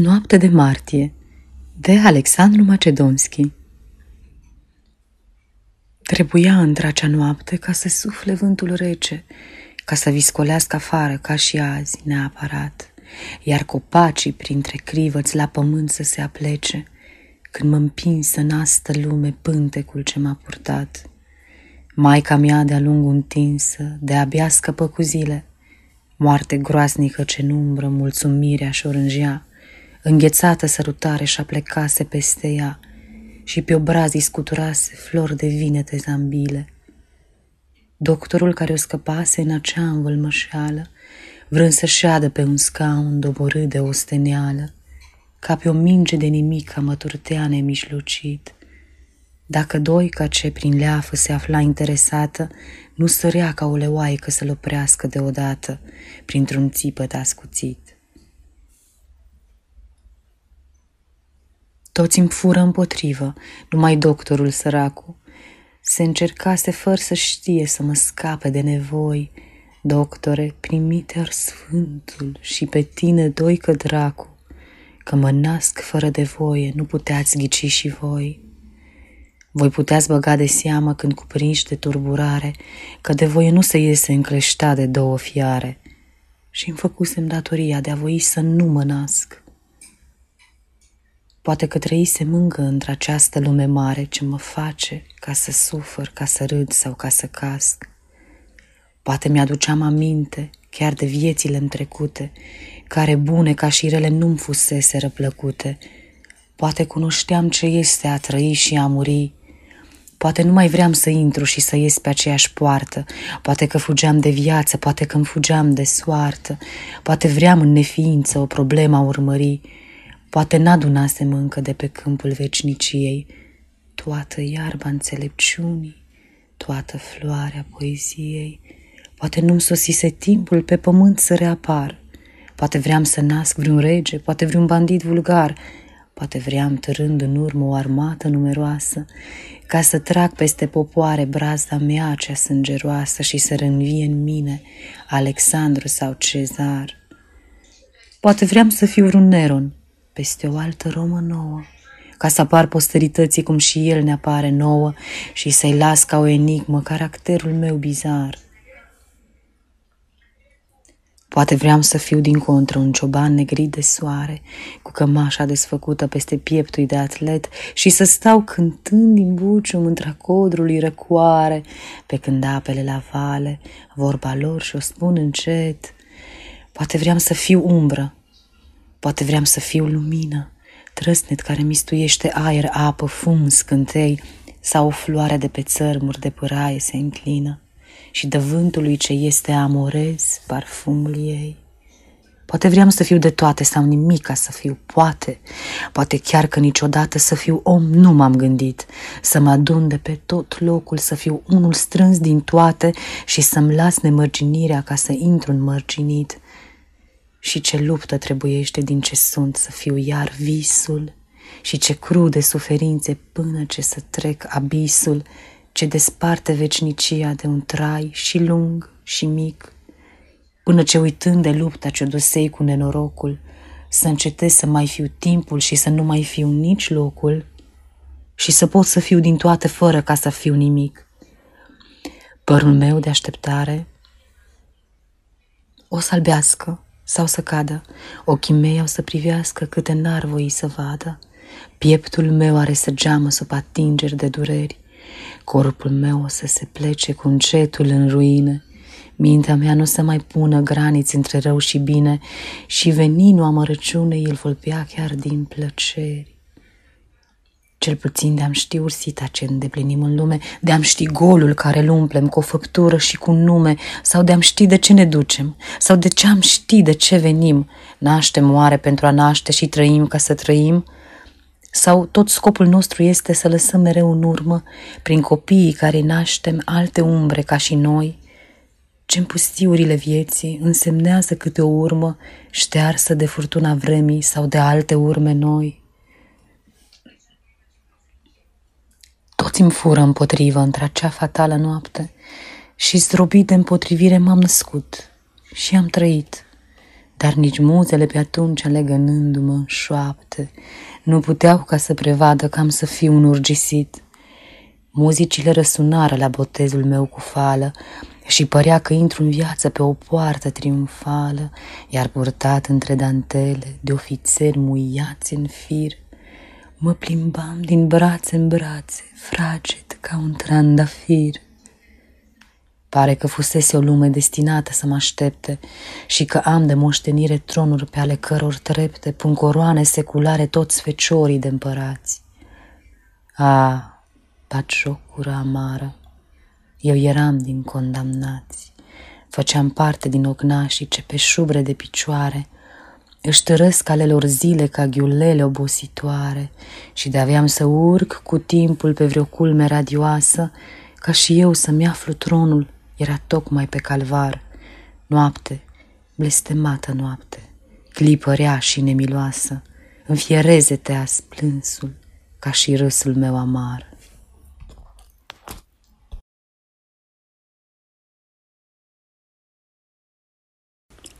Noapte de martie de Alexandru Macedonski. Trebuia într-acea noapte ca să sufle vântul rece, ca să viscolească afară ca și azi neapărat, iar copacii printre crivăți la pământ să se aplece, când mă împin să nastă lume pântecul ce m-a purtat. Maica mea de-a lung întinsă, de abia scăpă cu zile, moarte groaznică ce numbră mulțumirea și orânjea, Înghețată sărutare și-a plecase peste ea și pe obrazii scuturase flori de vinete zambile. Doctorul care o scăpase în acea învălmășeală, vrând să șadă pe un scaun doborât de osteneală, ca pe o minge de nimic a măturtea nemijlocit. Dacă doi ca ce prin leafă se afla interesată, nu sărea ca o leoaică să-l oprească deodată, printr-un țipăt ascuțit. Toți îmi fură împotrivă, numai doctorul săracu. Se încercase fără să știe să mă scape de nevoi. Doctore, primite-ar sfântul și pe tine doi că dracu, că mă nasc fără de voie, nu puteați ghici și voi. Voi puteați băga de seamă când cuprinși de turburare, că de voie nu se iese încleșta de două fiare. Și îmi făcusem datoria de a voi să nu mă nasc. Poate că trăise mângă într-această lume mare ce mă face ca să sufăr, ca să râd sau ca să casc. Poate mi-aduceam aminte chiar de viețile trecute, care bune ca și rele nu-mi fusese răplăcute. Poate cunoșteam ce este a trăi și a muri. Poate nu mai vreau să intru și să ies pe aceeași poartă. Poate că fugeam de viață, poate că îmi fugeam de soartă. Poate vreau în neființă o problemă a urmării Poate n-adunasem încă de pe câmpul vecniciei toată iarba înțelepciunii, toată floarea poeziei. Poate nu-mi sosise timpul pe pământ să reapar. Poate vreau să nasc vreun rege, poate vreun bandit vulgar, poate vreau târând în urmă o armată numeroasă, ca să trag peste popoare brazda mea cea sângeroasă și să rânvie în mine Alexandru sau Cezar. Poate vreau să fiu vreun Neron, peste o altă Romă nouă, ca să apar posterității cum și el ne apare nouă și să-i las ca o enigmă caracterul meu bizar. Poate vreau să fiu din contră un cioban negrit de soare, cu cămașa desfăcută peste pieptul de atlet și să stau cântând din bucium între codrului răcoare, pe când apele la vale, vorba lor și o spun încet. Poate vreau să fiu umbră, Poate vreau să fiu lumină, trăsnet care mistuiește aer, apă, fum, scântei, sau o floare de pe țărmuri de păraie se înclină și de vântului ce este amorez parfumul ei. Poate vreau să fiu de toate sau nimic ca să fiu, poate, poate chiar că niciodată să fiu om nu m-am gândit, să mă adun de pe tot locul, să fiu unul strâns din toate și să-mi las nemărginirea ca să intru în mărginit, și ce luptă trebuiește din ce sunt să fiu iar visul? Și ce crude suferințe până ce să trec abisul? Ce desparte vecnicia de un trai și lung și mic, până ce uitând de lupta ce dosei cu nenorocul, să încetez să mai fiu timpul și să nu mai fiu nici locul? Și să pot să fiu din toate fără ca să fiu nimic. Părul meu de așteptare o să albească sau să cadă, ochii mei au să privească câte n-ar voi să vadă, pieptul meu are să geamă sub atingeri de dureri, corpul meu o să se plece cu încetul în ruine, mintea mea nu o să mai pună graniți între rău și bine și veninul amărăciunei îl volpea chiar din plăceri. Cel puțin de-am ști ursita ce îndeplinim în lume, de-am ști golul care îl umplem cu o făptură și cu un nume, sau de-am ști de ce ne ducem, sau de ce am ști de ce venim. Naștem oare pentru a naște și trăim ca să trăim? Sau tot scopul nostru este să lăsăm mereu în urmă, prin copiii care naștem, alte umbre ca și noi? ce în pustiurile vieții însemnează câte o urmă ștearsă de furtuna vremii sau de alte urme noi? Toți îmi fură împotrivă într-acea fatală noapte și zdrobit de împotrivire m-am născut și am trăit. dar nici muzele pe atunci legănându-mă în șoapte, nu puteau ca să prevadă că am să fiu un urgisit. Muzicile răsunară la botezul meu cu fală și părea că intru în viață pe o poartă triumfală, iar purtat între dantele de ofițeri muiați în fir, mă plimbam din brațe în brațe, fraged ca un trandafir. Pare că fusese o lume destinată să mă aștepte și că am de moștenire tronuri pe ale căror trepte pun coroane seculare toți feciorii de împărați. A, bagiocură amară, eu eram din condamnați, făceam parte din ognașii ce pe șubre de picioare își tărăsc ale lor zile ca ghiulele obositoare și de aveam să urc cu timpul pe vreo culme radioasă, ca și eu să-mi aflu tronul era tocmai pe calvar. Noapte, blestemată noapte, clipă rea și nemiloasă, înfiereze-te a plânsul, ca și râsul meu amar.